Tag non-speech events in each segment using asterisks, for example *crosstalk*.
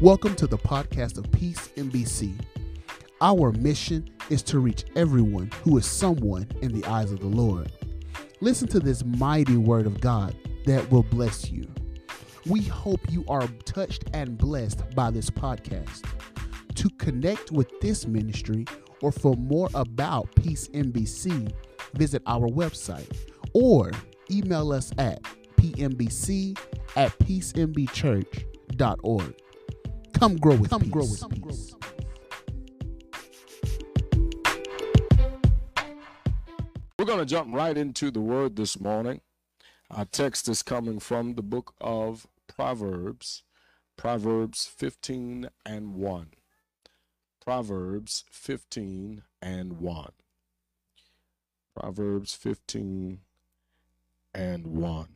Welcome to the podcast of Peace MBC. Our mission is to reach everyone who is someone in the eyes of the Lord. Listen to this mighty word of God that will bless you. We hope you are touched and blessed by this podcast. To connect with this ministry or for more about Peace MBC, visit our website or email us at pmbc at peacembchurch.org. Come grow with Come peace. grow with peace. We're going to jump right into the word this morning. Our text is coming from the book of Proverbs, Proverbs 15 and 1. Proverbs 15 and 1. Proverbs 15 and 1.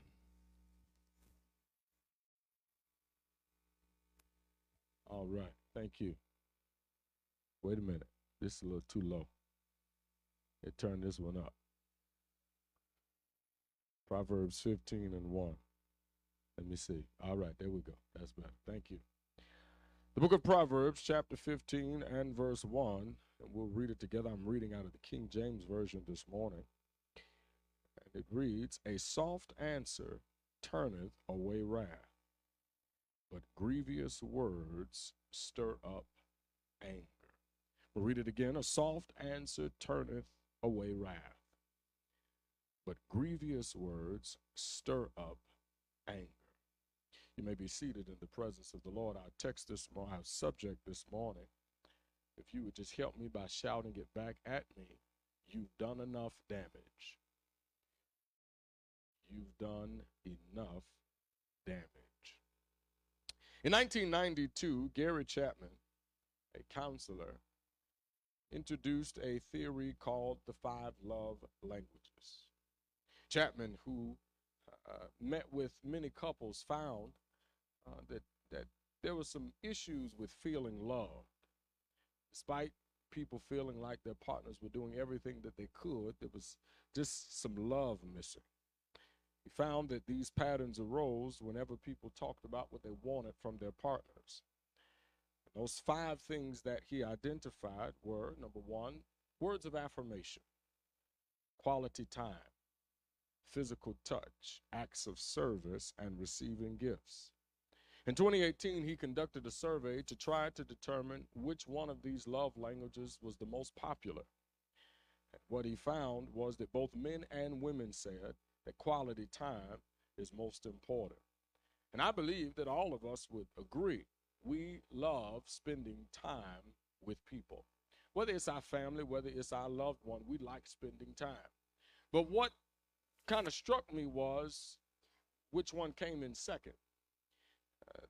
All right. Thank you. Wait a minute. This is a little too low. It turned this one up. Proverbs 15 and 1. Let me see. All right, there we go. That's better. Thank you. The book of Proverbs, chapter 15 and verse 1, and we'll read it together. I'm reading out of the King James Version this morning. And it reads A soft answer turneth away wrath, but grievous words stir up anger. We'll read it again. A soft answer turneth away wrath, but grievous words stir up anger. You may be seated in the presence of the Lord. Our text this morning, our subject this morning, if you would just help me by shouting it back at me, you've done enough damage. You've done enough damage. In 1992, Gary Chapman, a counselor, introduced a theory called the five love languages. Chapman, who uh, met with many couples, found uh, that that there were some issues with feeling loved, despite people feeling like their partners were doing everything that they could. There was just some love missing. He found that these patterns arose whenever people talked about what they wanted from their partners. And those five things that he identified were number one, words of affirmation, quality time, physical touch, acts of service, and receiving gifts. In 2018, he conducted a survey to try to determine which one of these love languages was the most popular. What he found was that both men and women said that quality time is most important. And I believe that all of us would agree. We love spending time with people. Whether it's our family, whether it's our loved one, we like spending time. But what kind of struck me was which one came in second. Uh,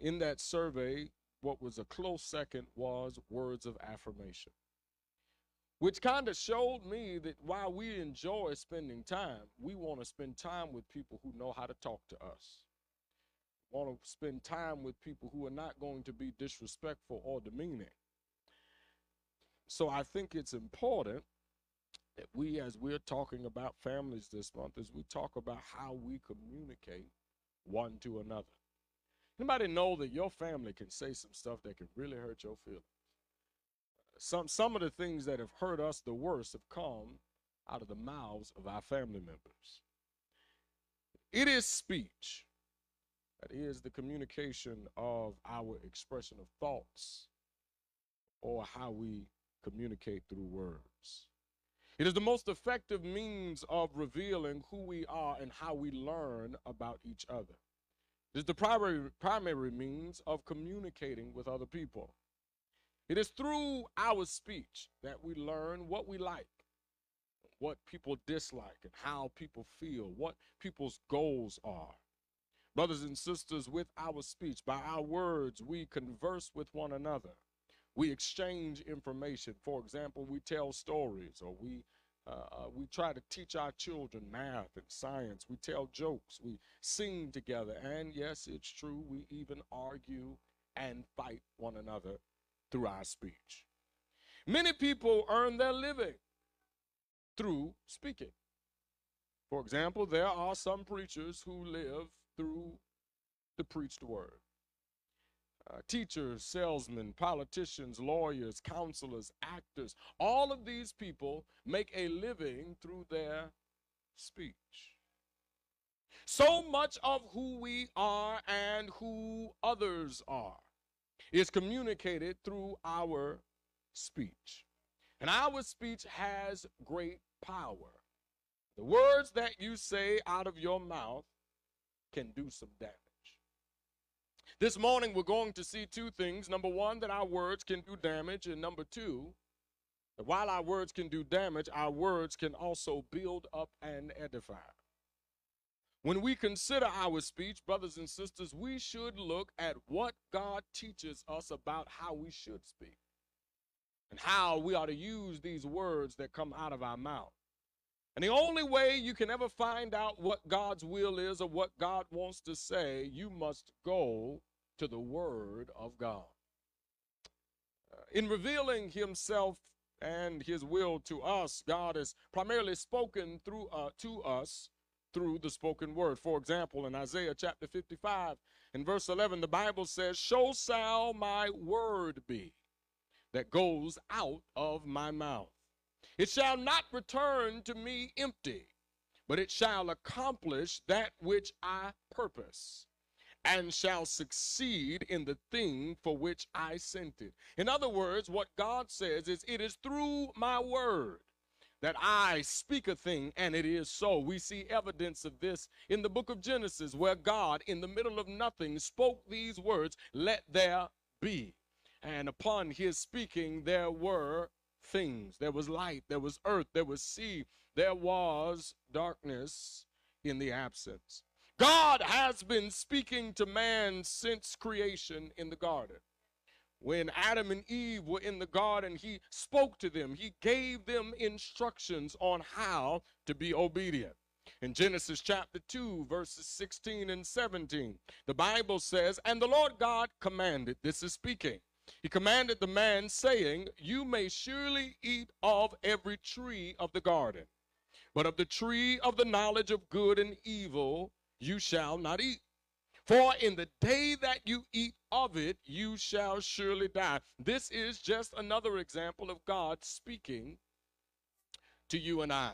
in that survey, what was a close second was words of affirmation which kind of showed me that while we enjoy spending time, we want to spend time with people who know how to talk to us. Want to spend time with people who are not going to be disrespectful or demeaning. So I think it's important that we, as we're talking about families this month, as we talk about how we communicate one to another. Anybody know that your family can say some stuff that can really hurt your feelings? Some some of the things that have hurt us the worst have come out of the mouths of our family members. It is speech. That is the communication of our expression of thoughts or how we communicate through words. It is the most effective means of revealing who we are and how we learn about each other. It is the primary, primary means of communicating with other people. It is through our speech that we learn what we like, what people dislike, and how people feel, what people's goals are. Brothers and sisters, with our speech, by our words, we converse with one another. We exchange information. For example, we tell stories or we uh, uh, we try to teach our children math and science. We tell jokes. We sing together. And yes, it's true, we even argue and fight one another through our speech. Many people earn their living through speaking. For example, there are some preachers who live through the preached word. uh, teachers, salesmen, politicians, lawyers, counselors, actors, all of these people make a living through their speech. So much of who we are and who others are is communicated through our speech. And our speech has great power. The words that you say out of your mouth can do some damage. This morning, we're going to see two things. Number one, that our words can do damage. And number two, that while our words can do damage, our words can also build up and edify. When we consider our speech, brothers and sisters, we should look at what God teaches us about how we should speak and how we ought to use these words that come out of our mouth. And the only way you can ever find out what God's will is or what God wants to say, you must go to the Word of God. Uh, in revealing Himself and His will to us, God has primarily spoken through uh, to us through the spoken word. For example, in Isaiah chapter 55 in verse 11, the Bible says, "So shall my word be that goes out of my mouth. It shall not return to me empty, but it shall accomplish that which I purpose." and shall succeed in the thing for which I sent it. In other words, what God says is, It is through my word that I speak a thing and it is so. We see evidence of this in the book of Genesis, where God, in the middle of nothing, spoke these words, Let there be. And upon his speaking, there were things. There was light, there was earth, there was sea, there was darkness in the absence. God has been speaking to man since creation in the garden. When Adam and Eve were in the garden, he spoke to them. He gave them instructions on how to be obedient. In Genesis chapter 2, verses 16 and 17, the Bible says, And the Lord God commanded, this is speaking, He commanded the man, saying, You may surely eat of every tree of the garden, but of the tree of the knowledge of good and evil you shall not eat. For in the day that you eat of it, you shall surely die. This is just another example of God speaking to you and I.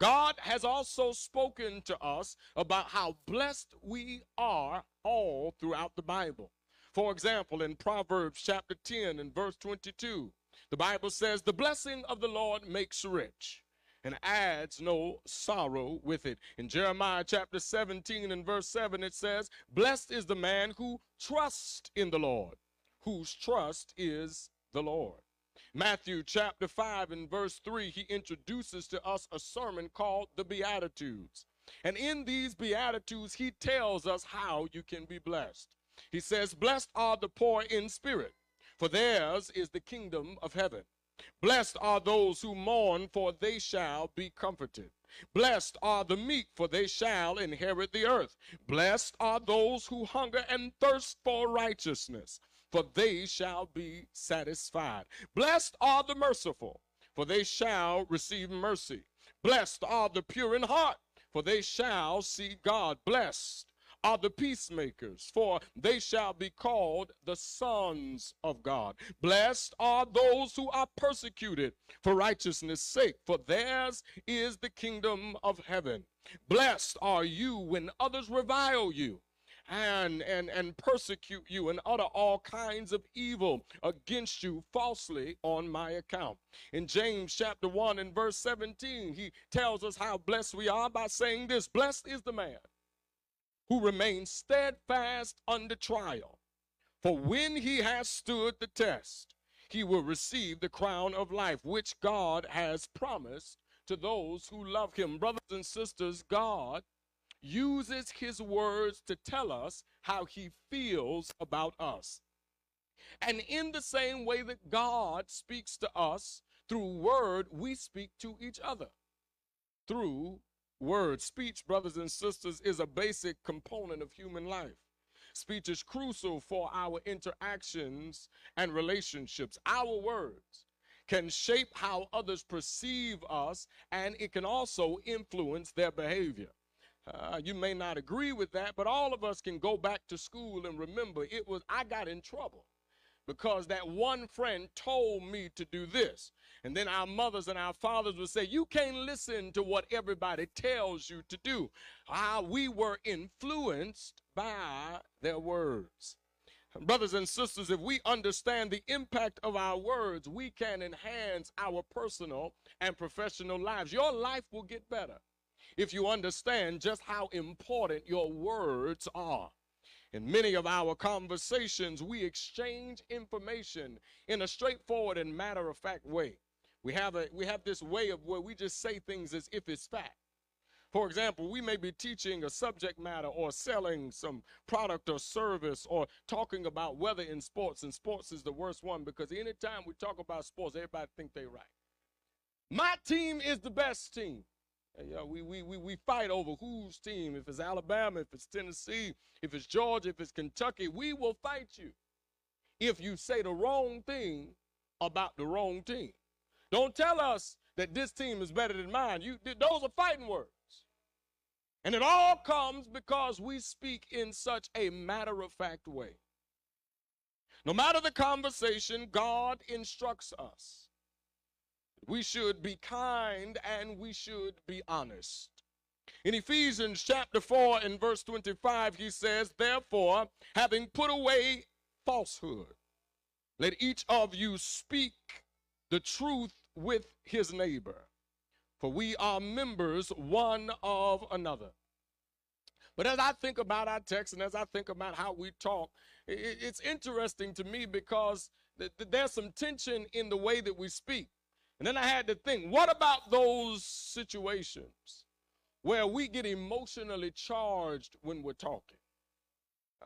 God has also spoken to us about how blessed we are all throughout the Bible. For example, in Proverbs chapter 10 and verse 22, the Bible says, The blessing of the Lord makes rich and adds no sorrow with it. In Jeremiah chapter 17 and verse 7, it says, Blessed is the man who trusts in the Lord, whose trust is the Lord. Matthew chapter 5 and verse 3, he introduces to us a sermon called the Beatitudes. And in these Beatitudes, he tells us how you can be blessed. He says, Blessed are the poor in spirit, for theirs is the kingdom of heaven. Blessed are those who mourn, for they shall be comforted. Blessed are the meek, for they shall inherit the earth. Blessed are those who hunger and thirst for righteousness, for they shall be satisfied. Blessed are the merciful, for they shall receive mercy. Blessed are the pure in heart, for they shall see God. Blessed are the peacemakers, for they shall be called the sons of God. Blessed are those who are persecuted for righteousness' sake, for theirs is the kingdom of heaven. Blessed are you when others revile you and and and persecute you and utter all kinds of evil against you falsely on my account. In James chapter 1 and verse 17, he tells us how blessed we are by saying this, blessed is the man who remains steadfast under trial. For when he has stood the test, he will receive the crown of life, which God has promised to those who love him. Brothers and sisters, God uses his words to tell us how he feels about us. And in the same way that God speaks to us through word, we speak to each other through Word, speech, brothers and sisters, is a basic component of human life. Speech is crucial for our interactions and relationships. Our words can shape how others perceive us, and it can also influence their behavior. Uh, you may not agree with that, but all of us can go back to school and remember it was I got in trouble because that one friend told me to do this. And then our mothers and our fathers would say, You can't listen to what everybody tells you to do. Ah, we were influenced by their words. Brothers and sisters, if we understand the impact of our words, we can enhance our personal and professional lives. Your life will get better if you understand just how important your words are. In many of our conversations, we exchange information in a straightforward and matter of fact way. We have, a, we have this way of where we just say things as if it's fact. For example, we may be teaching a subject matter or selling some product or service or talking about weather in sports, and sports is the worst one because anytime we talk about sports, everybody think they're right. My team is the best team. Yeah, we, we, we, we fight over whose team. If it's Alabama, if it's Tennessee, if it's Georgia, if it's Kentucky, we will fight you if you say the wrong thing about the wrong team. Don't tell us that this team is better than mine. You, those are fighting words. And it all comes because we speak in such a matter of fact way. No matter the conversation, God instructs us we should be kind and we should be honest. In Ephesians chapter 4 and verse 25, he says, Therefore, having put away falsehood, let each of you speak the truth with his neighbor, for we are members one of another. But as I think about our text and as I think about how we talk, it's interesting to me because there's some tension in the way that we speak. And then I had to think, what about those situations where we get emotionally charged when we're talking?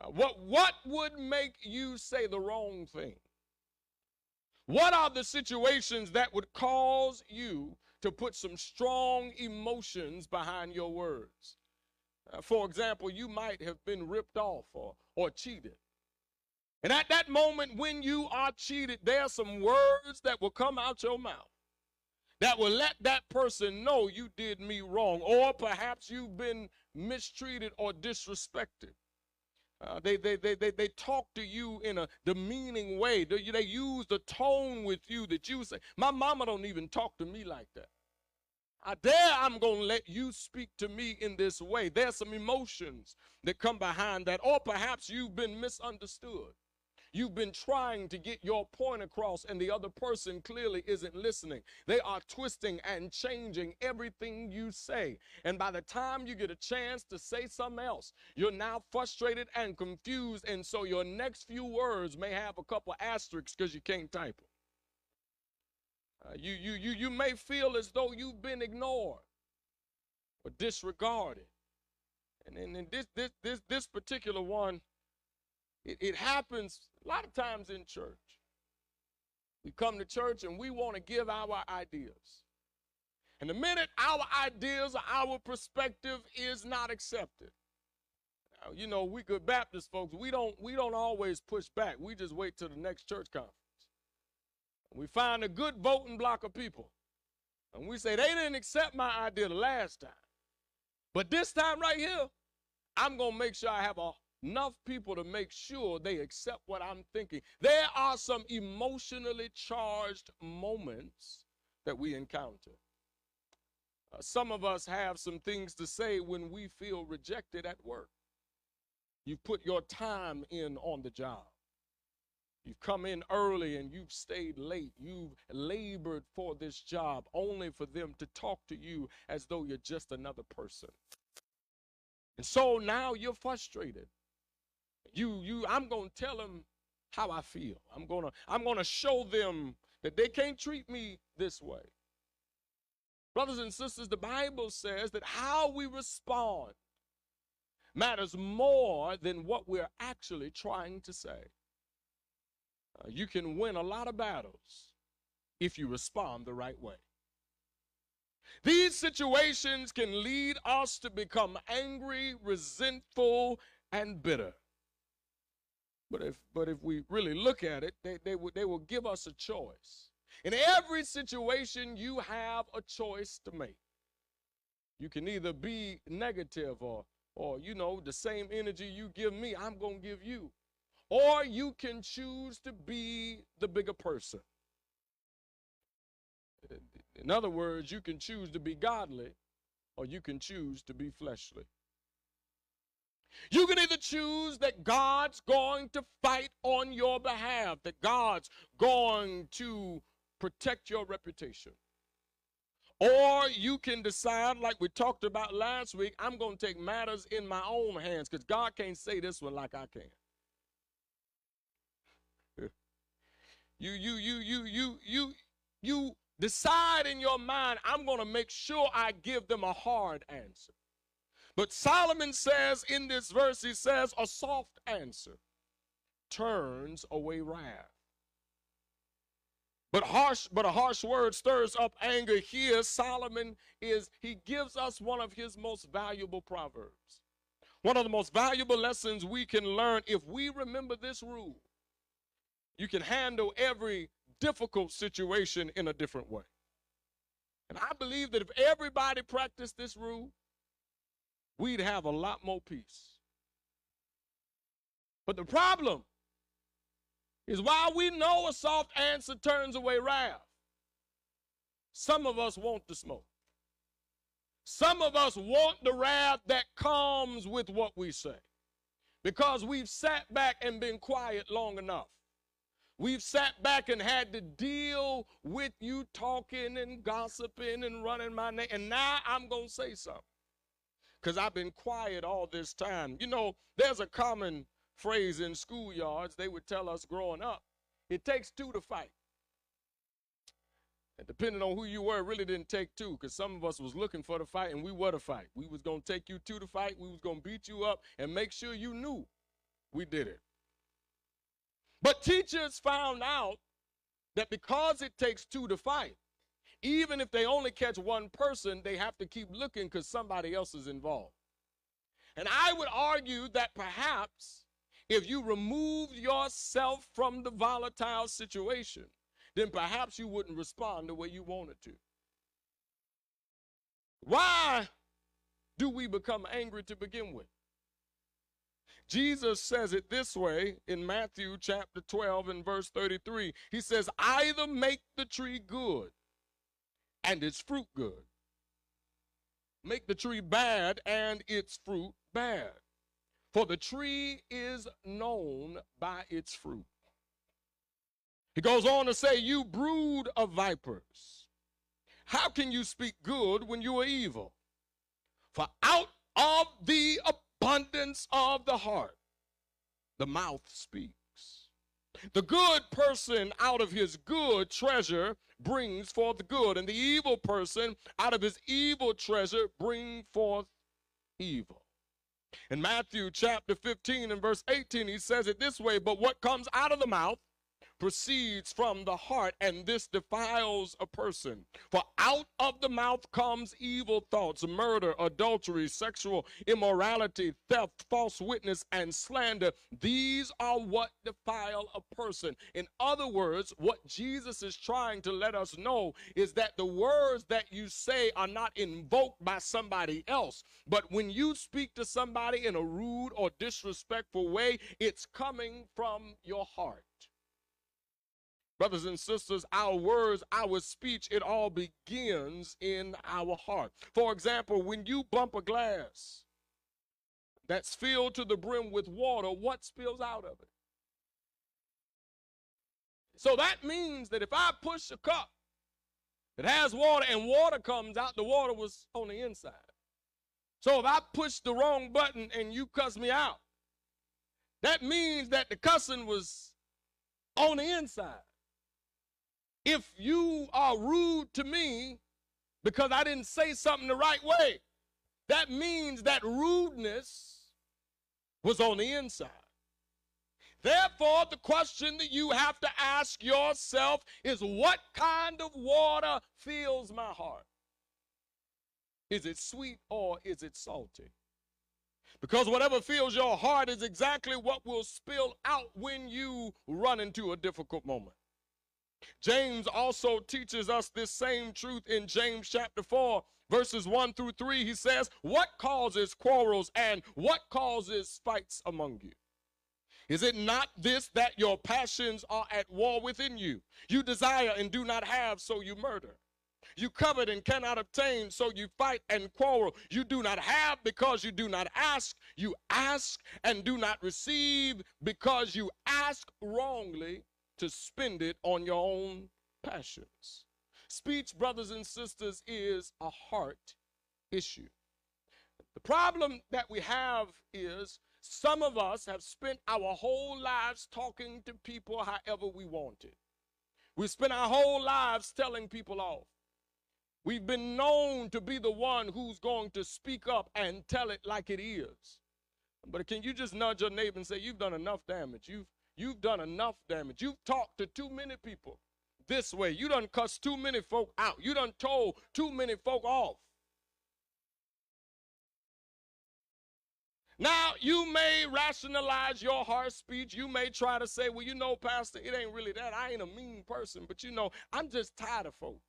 Uh, what, what would make you say the wrong thing? What are the situations that would cause you to put some strong emotions behind your words? Uh, for example, you might have been ripped off or, or cheated. And at that moment when you are cheated, there are some words that will come out your mouth that will let that person know you did me wrong, or perhaps you've been mistreated or disrespected. Uh, they, they, they, they, they talk to you in a demeaning way. They, they use the tone with you that you say, My mama don't even talk to me like that. I dare I'm going to let you speak to me in this way. There's some emotions that come behind that, or perhaps you've been misunderstood. You've been trying to get your point across, and the other person clearly isn't listening. They are twisting and changing everything you say. And by the time you get a chance to say something else, you're now frustrated and confused. And so your next few words may have a couple asterisks because you can't type them. Uh, you, you, you, you may feel as though you've been ignored or disregarded. And in this, this, this, this particular one, it, it happens a lot of times in church. We come to church and we want to give our ideas. And the minute our ideas or our perspective is not accepted, you know, we good Baptist folks, we don't we don't always push back. We just wait till the next church conference. We find a good voting block of people. And we say they didn't accept my idea the last time. But this time right here, I'm going to make sure I have a enough people to make sure they accept what I'm thinking. There are some emotionally charged moments that we encounter. Uh, some of us have some things to say when we feel rejected at work. You've put your time in on the job. You've come in early and you've stayed late. You've labored for this job only for them to talk to you as though you're just another person. And so now you're frustrated. You, you, I'm gonna tell them how I feel. I'm gonna, I'm gonna show them that they can't treat me this way. Brothers and sisters, the Bible says that how we respond matters more than what we're actually trying to say. Uh, you can win a lot of battles if you respond the right way. These situations can lead us to become angry, resentful, and bitter. But if, but if we really look at it, they, they, will, they will give us a choice. In every situation, you have a choice to make. You can either be negative or, or you know, the same energy you give me, I'm going to give you. Or you can choose to be the bigger person. In other words, you can choose to be godly or you can choose to be fleshly. You can either choose that God's going to fight on your behalf, that God's going to protect your reputation. Or you can decide, like we talked about last week, I'm going to take matters in my own hands because God can't say this one like I can. *laughs* You, you, you, you, you, you, you decide in your mind, I'm going to make sure I give them a hard answer. But Solomon says in this verse, he says, a soft answer turns away wrath. But harsh, but a harsh word stirs up anger. Here, Solomon is, he gives us one of his most valuable proverbs. One of the most valuable lessons we can learn if we remember this rule. You can handle every difficult situation in a different way. And I believe that if everybody practiced this rule, we'd have a lot more peace. But the problem is while we know a soft answer turns away wrath, some of us want the smoke. Some of us want the wrath that comes with what we say because we've sat back and been quiet long enough. We've sat back and had to deal with you talking and gossiping and running my name. And now I'm going to say something because I've been quiet all this time. You know, there's a common phrase in schoolyards. They would tell us growing up it takes two to fight. And depending on who you were, it really didn't take two because some of us was looking for the fight and we were the fight. We was going to take you two to fight. We was going to beat you up and make sure you knew we did it. But teachers found out that because it takes two to fight, even if they only catch one person, they have to keep looking because somebody else is involved. And I would argue that perhaps if you removed yourself from the volatile situation, then perhaps you wouldn't respond the way you wanted to. Why do we become angry to begin with? Jesus says it this way in Matthew chapter 12 and verse 33. He says, either make the tree good and its fruit good, make the tree bad and its fruit bad. For the tree is known by its fruit. He goes on to say, You brood of vipers, how can you speak good when you are evil? For out of the abundance of the heart, the mouth speaks. The good person out of his good treasure brings forth good, and the evil person out of his evil treasure bring forth evil. In Matthew chapter 15 and verse 18, he says it this way But what comes out of the mouth proceeds from the heart, and this defiles a person. For out of the mouth comes evil thoughts, murder, adultery, sexual immorality, theft, false witness, and slander. These are what defile a person. In other words, what Jesus is trying to let us know is that the words that you say are not invoked by somebody else, but when you speak to somebody in a rude or disrespectful way, it's coming from your heart. Brothers and sisters, our words, our speech, it all begins in our heart. For example, when you bump a glass that's filled to the brim with water, what spills out of it? So that means that if I push a cup that has water and water comes out, the water was on the inside. So if I push the wrong button and you cuss me out, that means that the cussing was on the inside. If you are rude to me because I didn't say something the right way, that means that rudeness was on the inside. Therefore, the question that you have to ask yourself is what kind of water fills my heart? Is it sweet or is it salty? Because whatever fills your heart is exactly what will spill out when you run into a difficult moment. James also teaches us this same truth in James chapter 4 verses 1 through 3, he says, What causes quarrels and what causes fights among you? Is it not this that your passions are at war within you? You desire and do not have, so you murder. You covet and cannot obtain, so you fight and quarrel. You do not have because you do not ask. You ask and do not receive because you ask wrongly to spend it on your own passions. Speech, brothers and sisters, is a heart issue. The problem that we have is some of us have spent our whole lives talking to people however we wanted. We spent our whole lives telling people off. We've been known to be the one who's going to speak up and tell it like it is. But can you just nudge your neighbor and say, You've done enough damage? You've, you've done enough damage. You've talked to too many people this way. You done cussed too many folk out. You done told too many folk off. Now, you may rationalize your harsh speech. You may try to say, well, you know, Pastor, it ain't really that. I ain't a mean person, but you know, I'm just tired of folk.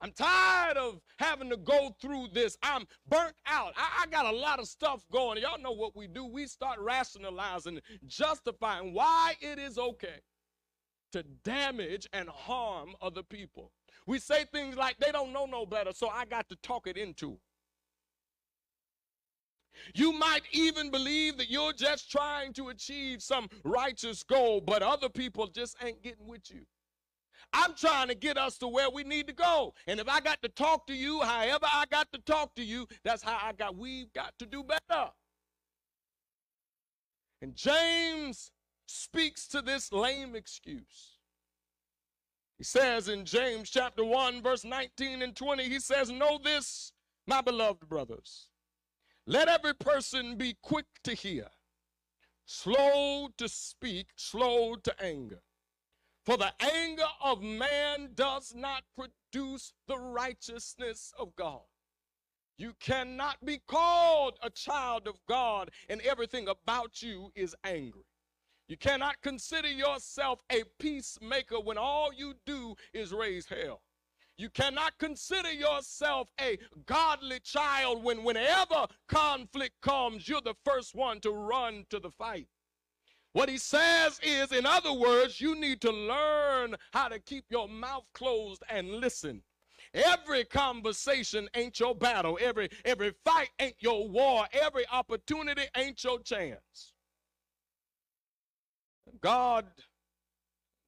I'm tired of having to go through this. I'm burnt out. I, I, got a lot of stuff going. Y'all know what we do. We start rationalizing, justifying why it is okay to damage and harm other people. We say things like they don't know no better, so I got to talk it into. You might even believe that you're just trying to achieve some righteous goal, but other people just ain't getting with you. I'm trying to get us to where we need to go. And if I got to talk to you, however I got to talk to you, that's how I got, we've got to do better. And James speaks to this lame excuse. He says in James chapter 1, verse 19 and 20, he says, Know this, my beloved brothers. Let every person be quick to hear, slow to speak, slow to anger. For the anger of man does not produce the righteousness of God. You cannot be called a child of God and everything about you is angry. You cannot consider yourself a peacemaker when all you do is raise hell. You cannot consider yourself a godly child when whenever conflict comes, you're the first one to run to the fight. What he says is, in other words, you need to learn how to keep your mouth closed and listen. Every conversation ain't your battle. Every every fight ain't your war. Every opportunity ain't your chance. God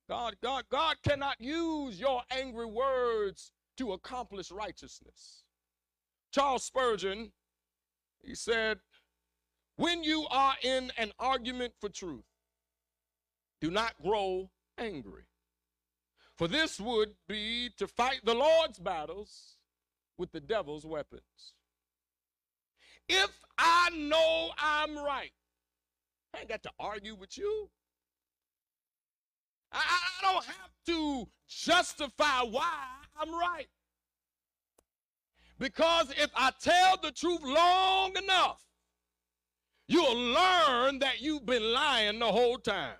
God God God cannot use your angry words to accomplish righteousness. Charles Spurgeon he said, "When you are in an argument for truth, do not grow angry. For this would be to fight the Lord's battles with the devil's weapons. If I know I'm right, I ain't got to argue with you. I, I don't have to justify why I'm right. Because if I tell the truth long enough, you'll learn that you've been lying the whole time.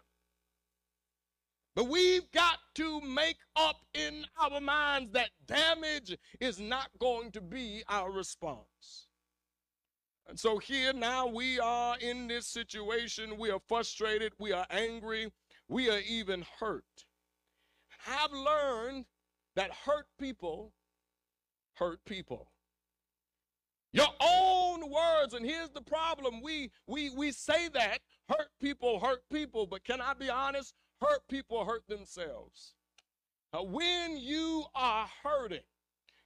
But we've got to make up in our minds that damage is not going to be our response. And so here now we are in this situation. We are frustrated. We are angry. We are even hurt. I've learned that hurt people hurt people. Your own words, and here's the problem. We we we say that hurt people hurt people, but can I be honest? Hurt people hurt themselves. When you are hurting,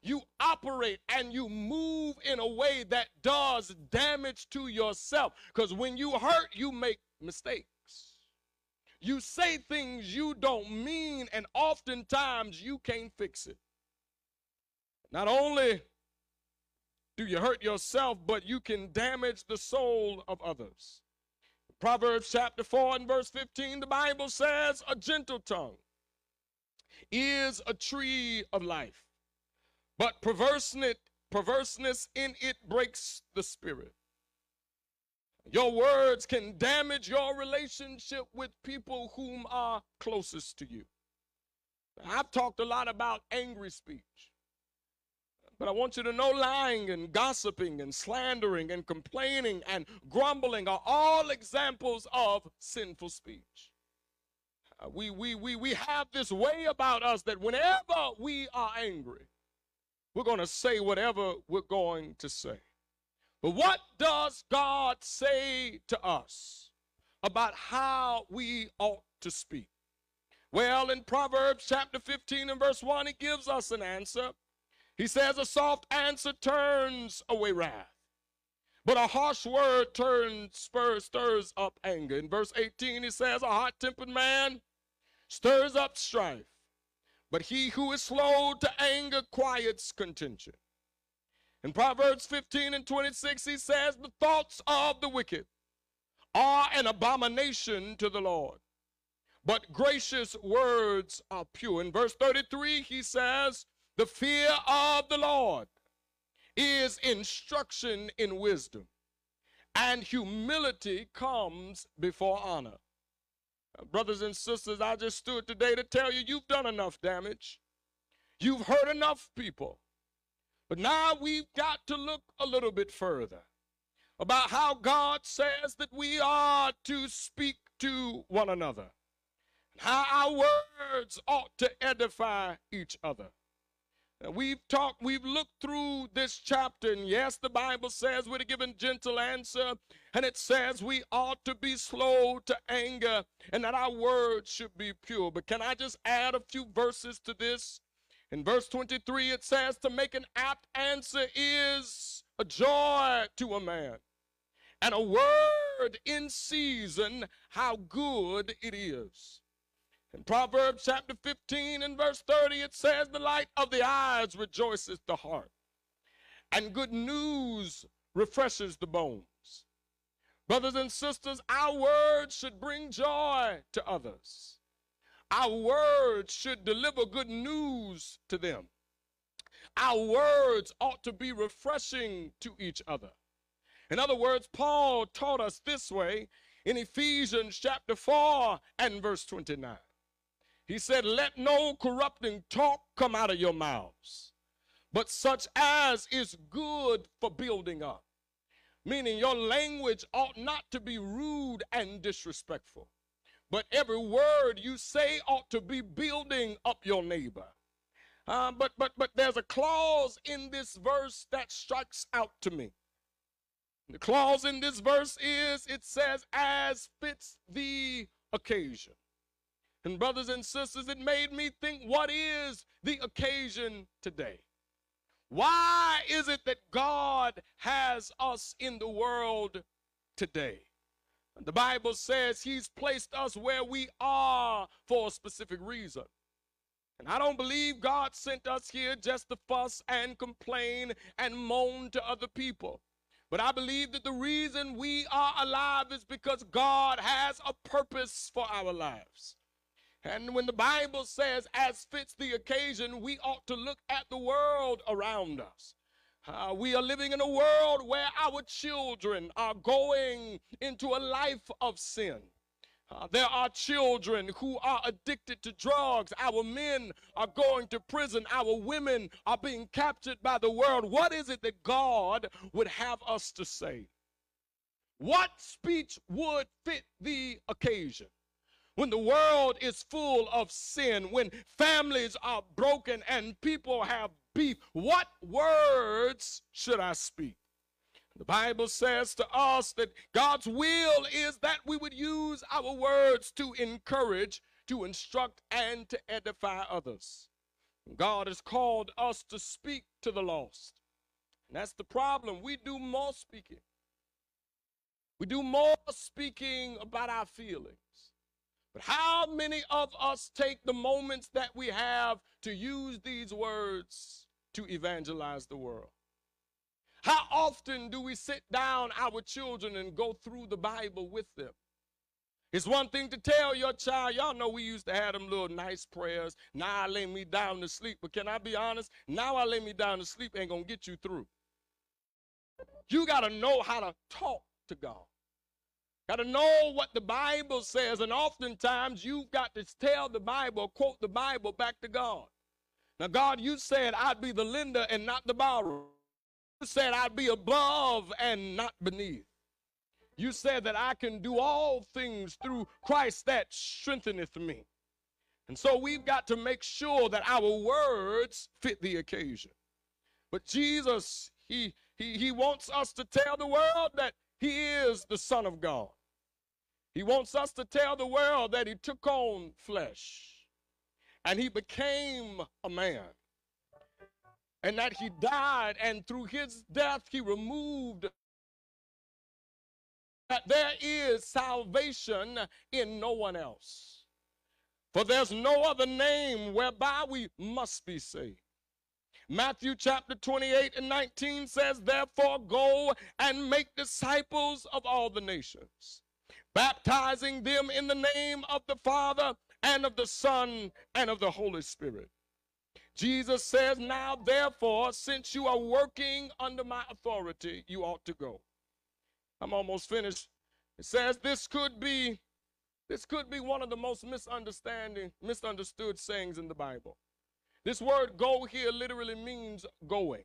you operate and you move in a way that does damage to yourself. Because when you hurt, you make mistakes. You say things you don't mean, and oftentimes you can't fix it. Not only do you hurt yourself, but you can damage the soul of others. Proverbs chapter 4 and verse 15, the Bible says, A gentle tongue is a tree of life, but perverseness, in it breaks the spirit. Your words can damage your relationship with people whom are closest to you. I've talked a lot about angry speech. But I want you to know lying and gossiping and slandering and complaining and grumbling are all examples of sinful speech. Uh, we, we, we, we have this way about us that whenever we are angry, we're going to say whatever we're going to say. But what does God say to us about how we ought to speak? Well, in Proverbs chapter 15 and verse 1, he gives us an answer. He says, A soft answer turns away wrath, but a harsh word turns, spurs, stirs up anger. In verse 18, he says, A hot tempered man stirs up strife, but he who is slow to anger quiets contention. In Proverbs 15 and 26, he says, The thoughts of the wicked are an abomination to the Lord, but gracious words are pure. In verse 33, he says, The fear of the Lord is instruction in wisdom, and humility comes before honor. Uh, brothers and sisters, I just stood today to tell you you've done enough damage. You've hurt enough people. But now we've got to look a little bit further about how God says that we are to speak to one another, and how our words ought to edify each other. Now, we've talked, we've looked through this chapter, and yes, the Bible says we're to give a gentle answer, and it says we ought to be slow to anger, and that our words should be pure. But can I just add a few verses to this? In verse 23, it says, To make an apt answer is a joy to a man, and a word in season, how good it is. In Proverbs chapter 15 and verse 30, it says, The light of the eyes rejoices the heart, and good news refreshes the bones. Brothers and sisters, our words should bring joy to others. Our words should deliver good news to them. Our words ought to be refreshing to each other. In other words, Paul taught us this way in Ephesians chapter 4 and verse 29. He said, Let no corrupting talk come out of your mouths, but such as is good for building up. Meaning your language ought not to be rude and disrespectful, but every word you say ought to be building up your neighbor. Uh, but but but there's a clause in this verse that strikes out to me. The clause in this verse is it says, as fits the occasion. And, brothers and sisters, it made me think what is the occasion today? Why is it that God has us in the world today? The Bible says He's placed us where we are for a specific reason. And I don't believe God sent us here just to fuss and complain and moan to other people. But I believe that the reason we are alive is because God has a purpose for our lives. And when the Bible says, as fits the occasion, we ought to look at the world around us. Uh, we are living in a world where our children are going into a life of sin. Uh, there are children who are addicted to drugs. Our men are going to prison. Our women are being captured by the world. What is it that God would have us to say? What speech would fit the occasion? When the world is full of sin, when families are broken and people have beef, what words should I speak? The Bible says to us that God's will is that we would use our words to encourage, to instruct, and to edify others. God has called us to speak to the lost. And that's the problem. We do more speaking. We do more speaking about our feelings. But how many of us take the moments that we have to use these words to evangelize the world? How often do we sit down our children and go through the Bible with them? It's one thing to tell your child, y'all know we used to have them little nice prayers. Now I lay me down to sleep. But can I be honest? Now I lay me down to sleep ain't gonna get you through. You gotta know how to talk to God. Got to know what the Bible says, and oftentimes you've got to tell the Bible, quote the Bible back to God. Now, God, you said I'd be the lender and not the borrower. You said I'd be above and not beneath. You said that I can do all things through Christ that strengtheneth me. And so we've got to make sure that our words fit the occasion. But Jesus, he, he, he wants us to tell the world that he is the Son of God. He wants us to tell the world that he took on flesh and he became a man. And that he died, and through his death, he removed that there is salvation in no one else. For there's no other name whereby we must be saved. Matthew chapter 28 and 19 says, Therefore go and make disciples of all the nations, baptizing them in the name of the Father and of the Son and of the Holy Spirit. Jesus says, Now therefore, since you are working under my authority, you ought to go. I'm almost finished. It says this could be this could be one of the most misunderstanding misunderstood sayings in the Bible. This word go here literally means going.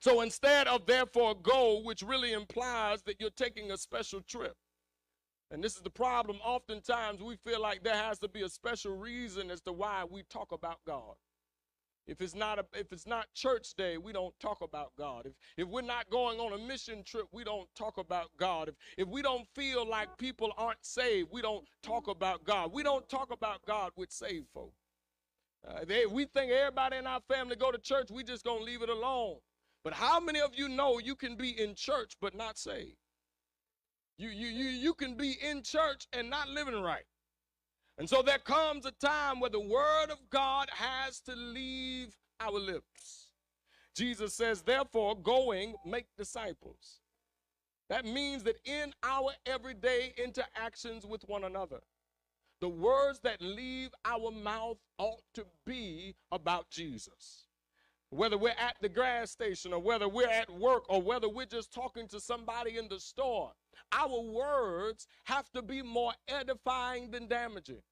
So instead of therefore go, which really implies that you're taking a special trip, and this is the problem. Oftentimes we feel like there has to be a special reason as to why we talk about God. If it's not a, if it's not church day, we don't talk about God. If if we're not going on a mission trip, we don't talk about God. If if we don't feel like people aren't saved, we don't talk about God. We don't talk about God with saved folk. Uh, they, we think everybody in our family go to church, we just gonna leave it alone. But how many of you know you can be in church but not saved? You, you, you, you can be in church and not living right. And so there comes a time where the word of God has to leave our lips. Jesus says, therefore, going, make disciples. That means that in our everyday interactions with one another, the words that leave our mouth ought to be about Jesus whether we're at the gas station or whether we're at work or whether we're just talking to somebody in the store, our words have to be more edifying than damaging.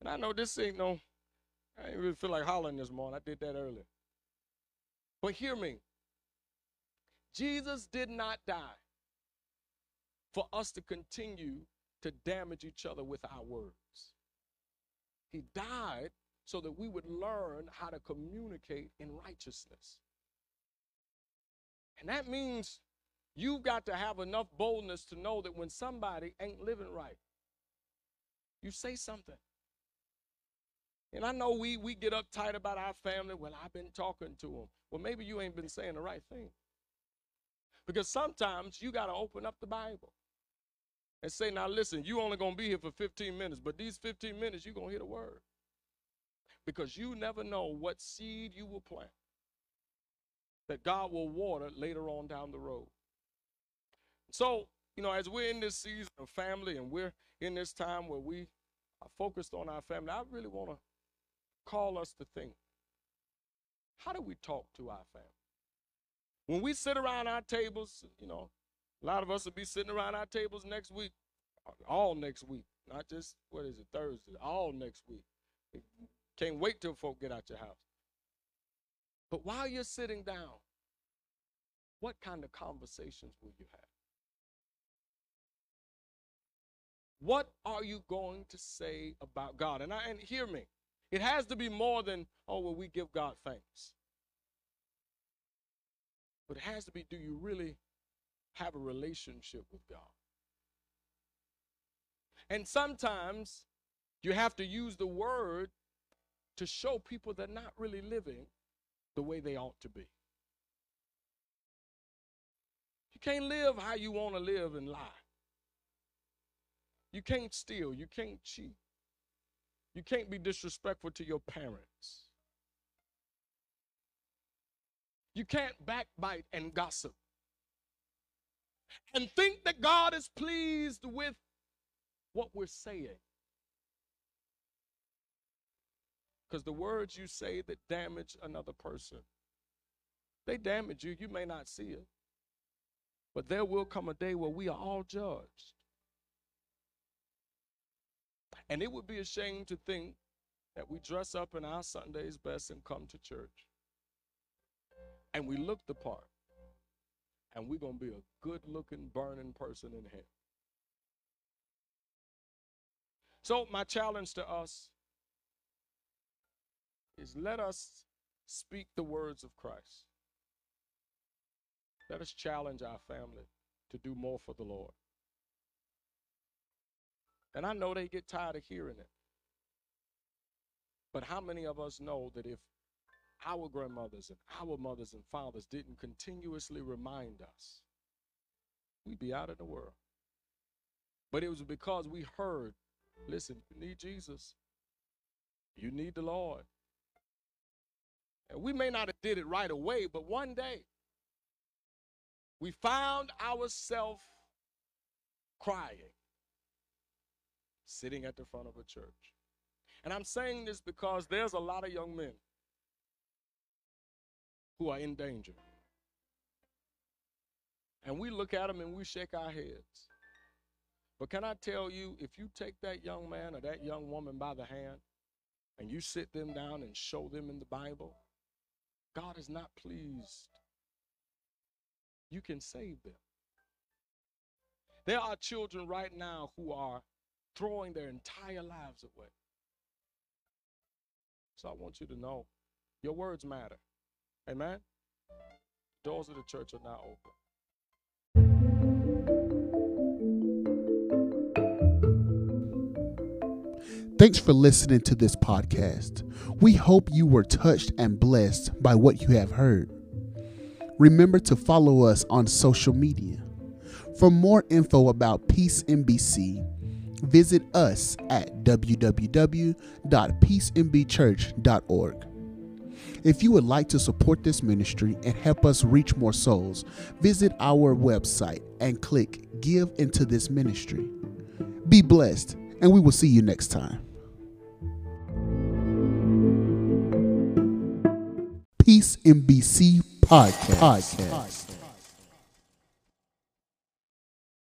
And I know this ain't no, I didn't really feel like hollering this morning. I did that earlier. But hear me. Jesus did not die for us to continue to damage each other with our words. He died so that we would learn how to communicate in righteousness. And that means you've got to have enough boldness to know that when somebody ain't living right, you say something. And I know we, we get uptight about our family. Well, I've been talking to them. Well, maybe you ain't been saying the right thing. Because sometimes you got to open up the Bible and say, now listen, you only to be here for 15 minutes, but these 15 minutes, you're to hear the word because you never know what seed you will plant that God will water later on down the road. So, you know, as we're in this season of family and we're in this time where we are focused on our family, I really want to call us to think how do we talk to our family? When we sit around our tables, you know, a lot of us will be sitting around our tables next week, all next week, not just, what is it, Thursday, all next week. Can't wait till folk get out your house. But while you're sitting down, what kind of conversations will you have? What are you going to say about God? And, I, and hear me, it has to be more than, oh, well, we give God thanks. But it has to be, do you really have a relationship with God? And sometimes you have to use the word to show people they're not really living the way they ought to be. You can't live how you want to live and lie. You can't steal. You can't cheat. You can't be disrespectful to your parents. You can't backbite and gossip. And think that God is pleased with what we're saying. Because the words you say that damage another person, they damage you. You may not see it. But there will come a day where we are all judged. And it would be a shame to think that we dress up in our Sunday's best and come to church. And we look the part. And we're going to be a good looking, burning person in heaven. So, my challenge to us is let us speak the words of Christ. Let us challenge our family to do more for the Lord. And I know they get tired of hearing it. But how many of us know that if our grandmothers and our mothers and fathers didn't continuously remind us, we'd be out of the world. But it was because we heard, listen, you need Jesus. You need the Lord. And we may not have did it right away, but one day we found ourselves crying, sitting at the front of a church. And I'm saying this because there's a lot of young men who are in danger. And we look at them and we shake our heads. But can I tell you, if you take that young man or that young woman by the hand and you sit them down and show them in the Bible, God is not pleased. You can save them. There are children right now who are throwing their entire lives away. So I want you to know your words matter. Amen. Doors of the church are now open. Thanks for listening to this podcast. We hope you were touched and blessed by what you have heard. Remember to follow us on social media. For more info about Peace MBC, visit us at www.peacembchurch.org. If you would like to support this ministry and help us reach more souls, visit our website and click Give into this ministry. Be blessed, and we will see you next time. Peace MBC Podcast. Podcast.